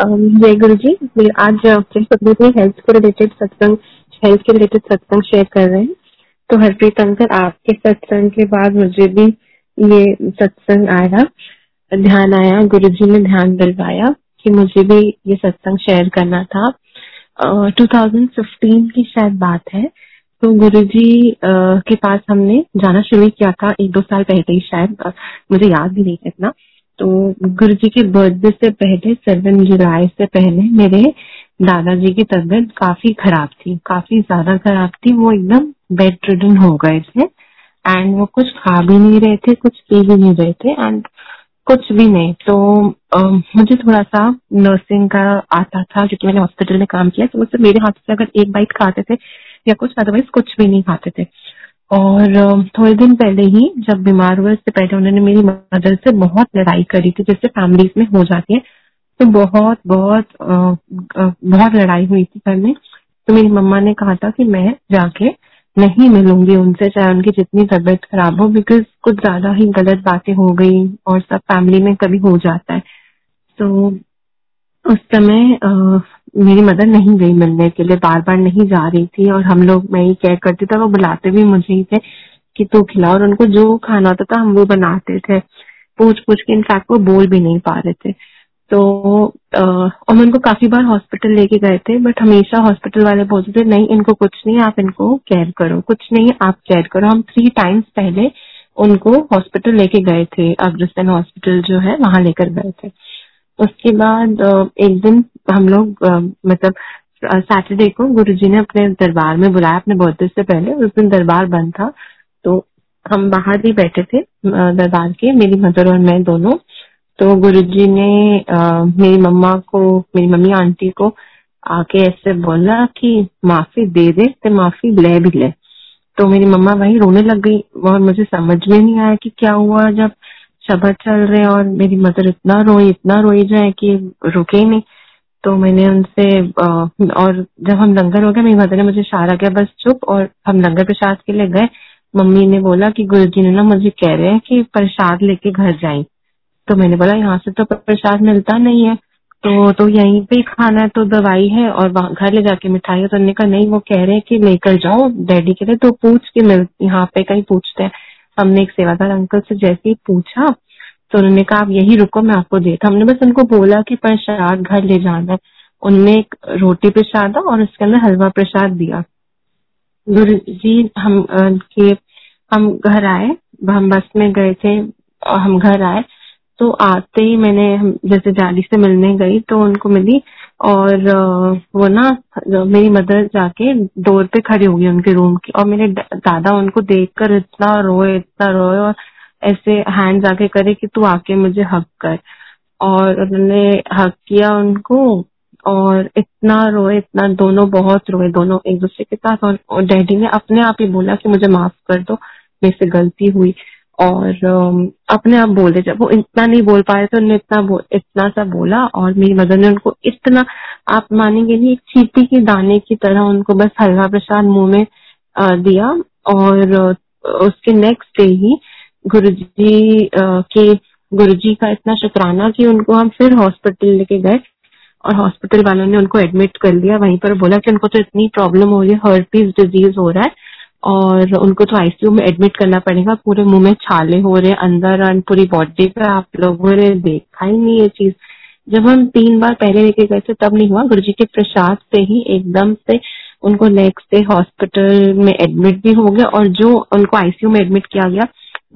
जय गुरु जी आज सतगुरु में हेल्थ के रिलेटेड सत्संग हेल्थ के रिलेटेड सत्संग शेयर कर रहे हैं। तो हरप्रीत अंकल आपके सत्संग के बाद मुझे भी ये सत्संग आया। ध्यान आया गुरु जी ने ध्यान दिलवाया कि मुझे भी ये सत्संग शेयर करना था। Uh, 2015 की शायद बात है। तो गुरु जी के पास हमने जाना शुरू किया था एक दो साल पहले ही शायद मुझे याद भी नहीं इतना। तो गुरु जी के बर्थडे से पहले सेवन जुलाई से पहले मेरे दादाजी की तबीयत काफ़ी खराब थी काफ़ी ज़्यादा खराब थी वो एकदम बेड रिडन हो गए थे एंड वो कुछ खा भी नहीं रहे थे कुछ पी भी नहीं रहे थे एंड कुछ भी नहीं। तो आ, मुझे थोड़ा सा नर्सिंग का आता था क्योंकि मैंने हॉस्पिटल में काम किया तो मुझसे मेरे हाथ से अगर एक बाइट खाते थे या कुछ अदरवाइज़ कुछ भी नहीं खाते थे। और थोड़े दिन पहले ही जब बीमार हुए, उससे पहले उन्होंने मेरी मदर से बहुत लड़ाई करी थी जैसे फैमिलीज़ में हो जाती है। तो बहुत बहुत बहुत लड़ाई हुई थी घर में। तो मेरी मम्मा ने कहा था कि मैं जाके नहीं मिलूँगी उनसे, चाहे उनकी जितनी तबीयत खराब हो बिकॉज़ कुछ ज़्यादा ही गलत बातें हो गई और सब फैमिली में कभी हो जाता है। तो उस समय मेरी मदर नहीं गई मिलने के लिए बार बार नहीं जा रही थी और हम लोग, मैं ही केयर करती था, वो बुलाते भी मुझे ही थे कि तू खिला और उनको जो खाना होता था, हम वो बनाते थे। पूछ पूछ के इनफैक्ट वो बोल भी नहीं पा रहे थे। तो और मैं उनको काफ़ी बार हॉस्पिटल लेके गए थे बट हमेशा हॉस्पिटल वाले बोलते थे, नहीं, इनको कुछ नहीं, आप इनको केयर करो, कुछ नहीं, आप केयर करो। हम थ्री टाइम्स पहले उनको हॉस्पिटल लेके गए थे, अग्रसेन हॉस्पिटल जो है, वहाँ लेकर गए थे। उसके बाद एक दिन हम लोग मतलब सैटरडे को गुरुजी ने अपने दरबार में बुलाया अपने बर्थडे से पहले उस दिन दरबार बंद था। तो हम बाहर ही बैठे थे दरबार के मेरी मदर और मैं दोनों। तो गुरुजी ने आ, मेरी मम्मा को मेरी मम्मी आंटी को आके ऐसे बोला कि माफ़ी दे दे तो माफ़ी ले भी ले। तो मेरी मम्मा वही रोने लग गई और मुझे समझ में नहीं आया कि क्या हुआ। जब शब्द चल रहे और मेरी मदर इतना रोई इतना रोई जाए कि रुके ही नहीं। तो मैंने उनसे और जब हम लंगर हो गए, मेरी मदर ने मुझे इशारा किया, बस चुप। और हम लंगर प्रसाद के लिए गए। मम्मी ने बोला कि गुरु जी ने ना मुझे कह रहे हैं कि प्रसाद लेके घर जाए। तो मैंने बोला, यहाँ से तो प्रसाद मिलता नहीं है। तो तो यहीं पे खाना है तो दवाई है और घर ले जाके मिठाई तो उन्होंने कहा नहीं, वो कह रहे हैं कि लेकर जाओ डैडी के लिए। तो पूछ के मिल, यहाँ पे कहीं पूछते हैं। हमने एक सेवादार अंकल से जैसे ही पूछा तो उन्होंने कहा, आप यही रुको, मैं आपको देता हमने बस उनको बोला कि प्रसाद घर ले जाना है। उनने एक रोटी प्रसाद और उसके अंदर हलवा प्रसाद दिया। गुरु जी हम के, हम घर आए, हम बस में गए थे, और हम घर आए। तो आते ही मैंने, जैसे जाली से मिलने गई तो उनको मिली और वो ना मेरी मदर जाके डोर पे खड़ी हो गई उनके रूम की और मेरे दादा उनको देखकर इतना रोए इतना रोए और ऐसे हैंड आके करे कि तू आके मुझे हक कर। और उन्होंने हक किया उनको और इतना रोए, इतना दोनों बहुत रोए, दोनों एक दूसरे के साथ और डैडी ने अपने आप ही बोला कि मुझे माफ़ कर दो, मेरे से गलती हुई। और अपने आप बोले जब वो इतना नहीं बोल पाए तो उन्होंने इतना इतना सा बोला और मेरी मदर ने उनको इतना, आप मानेंगे नहीं, एक चीटी के दाने की तरह उनको बस हलवा प्रसाद मुँह में दिया और उसके नेक्स्ट डे ही गुरु जी के गुरु जी का इतना शुक्राना कि उनको हम फिर हॉस्पिटल लेके गए और हॉस्पिटल वालों ने उनको एडमिट कर लिया। वहीं पर बोला कि उनको तो इतनी प्रॉब्लम हो रही है हर्पीज डिज़ीज़ हो रहा है। और उनको तो आईसीयू में एडमिट करना पड़ेगा। पूरे मुँह में छाले हो रहे अंदर एंड पूरी बॉडी पे आप लोगों ने देखा ही नहीं ये चीज़। जब हम तीन बार पहले लेके गए थे तब नहीं हुआ। गुरु जी के प्रसाद से ही एकदम से उनको नेक्स्ट डे हॉस्पिटल में एडमिट भी हो गया और जो उनको आईसीयू में एडमिट किया गया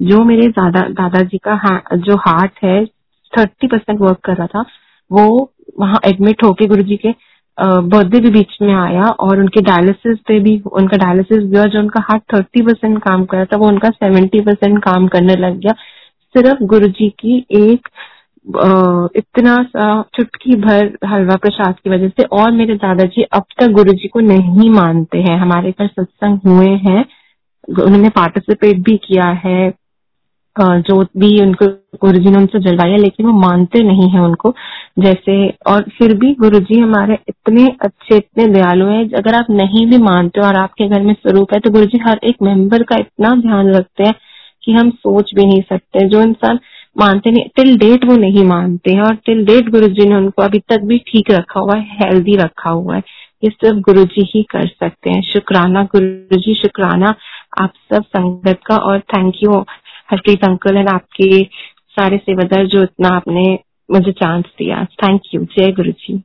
जो मेरे दादा दादाजी का हा, जो हार्ट है थर्टी परसेंट वर्क कर रहा था वो वहाँ एडमिट होके गुरु जी के बर्थडे भी बीच में आया और उनके डायलिसिस पे भी, उनका डायलिसिस भी जो उनका हार्ट थर्टी परसेंट काम कर रहा था, वो उनका सेवेंटी परसेंट काम करने लग गया। सिर्फ़ गुरु जी की एक इतना सा चुटकी भर हलवा प्रसाद की वजह से और मेरे दादाजी अब तक गुरु जी को नहीं मानते हैं। हमारे घर सत्संग हुए हैं, उन्होंने पार्टिसिपेट भी किया है जो भी उनको गुरु जी ने उनसे जलवाया, लेकिन वो मानते नहीं है उनको। जैसे, और फिर भी गुरु जी हमारे इतने अच्छे, इतने दयालु हैं, अगर आप नहीं भी मानते हो और आपके घर में स्वरूप है तो गुरु जी हर एक मेंबर का इतना ध्यान रखते हैं कि हम सोच भी नहीं सकते। जो इंसान मानते नहीं टिल डेट वो नहीं मानते हैं, और टिल डेट गुरु जी ने उनको अभी तक भी ठीक रखा हुआ है हेल्दी रखा हुआ है। ये सिर्फ़ गुरु जी ही कर सकते हैं। शुक्राना गुरु जी शुक्राना, आप सब संगत का, और thank you Harpreet uncle and आपके सारे सेवादार जो इतना आपने मुझे चांस दिया. थैंक यू जय गुरु जी